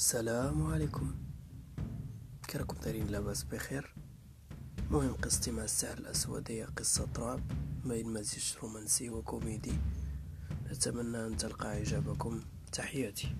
السلام عليكم. كي راكم دايرين لاباس بخير. مهم قصتي مع السحر الأسود هي قصة رعب بين مزيج رومانسي وكوميدي. اتمنى أن تلقى إعجابكم. تحياتي.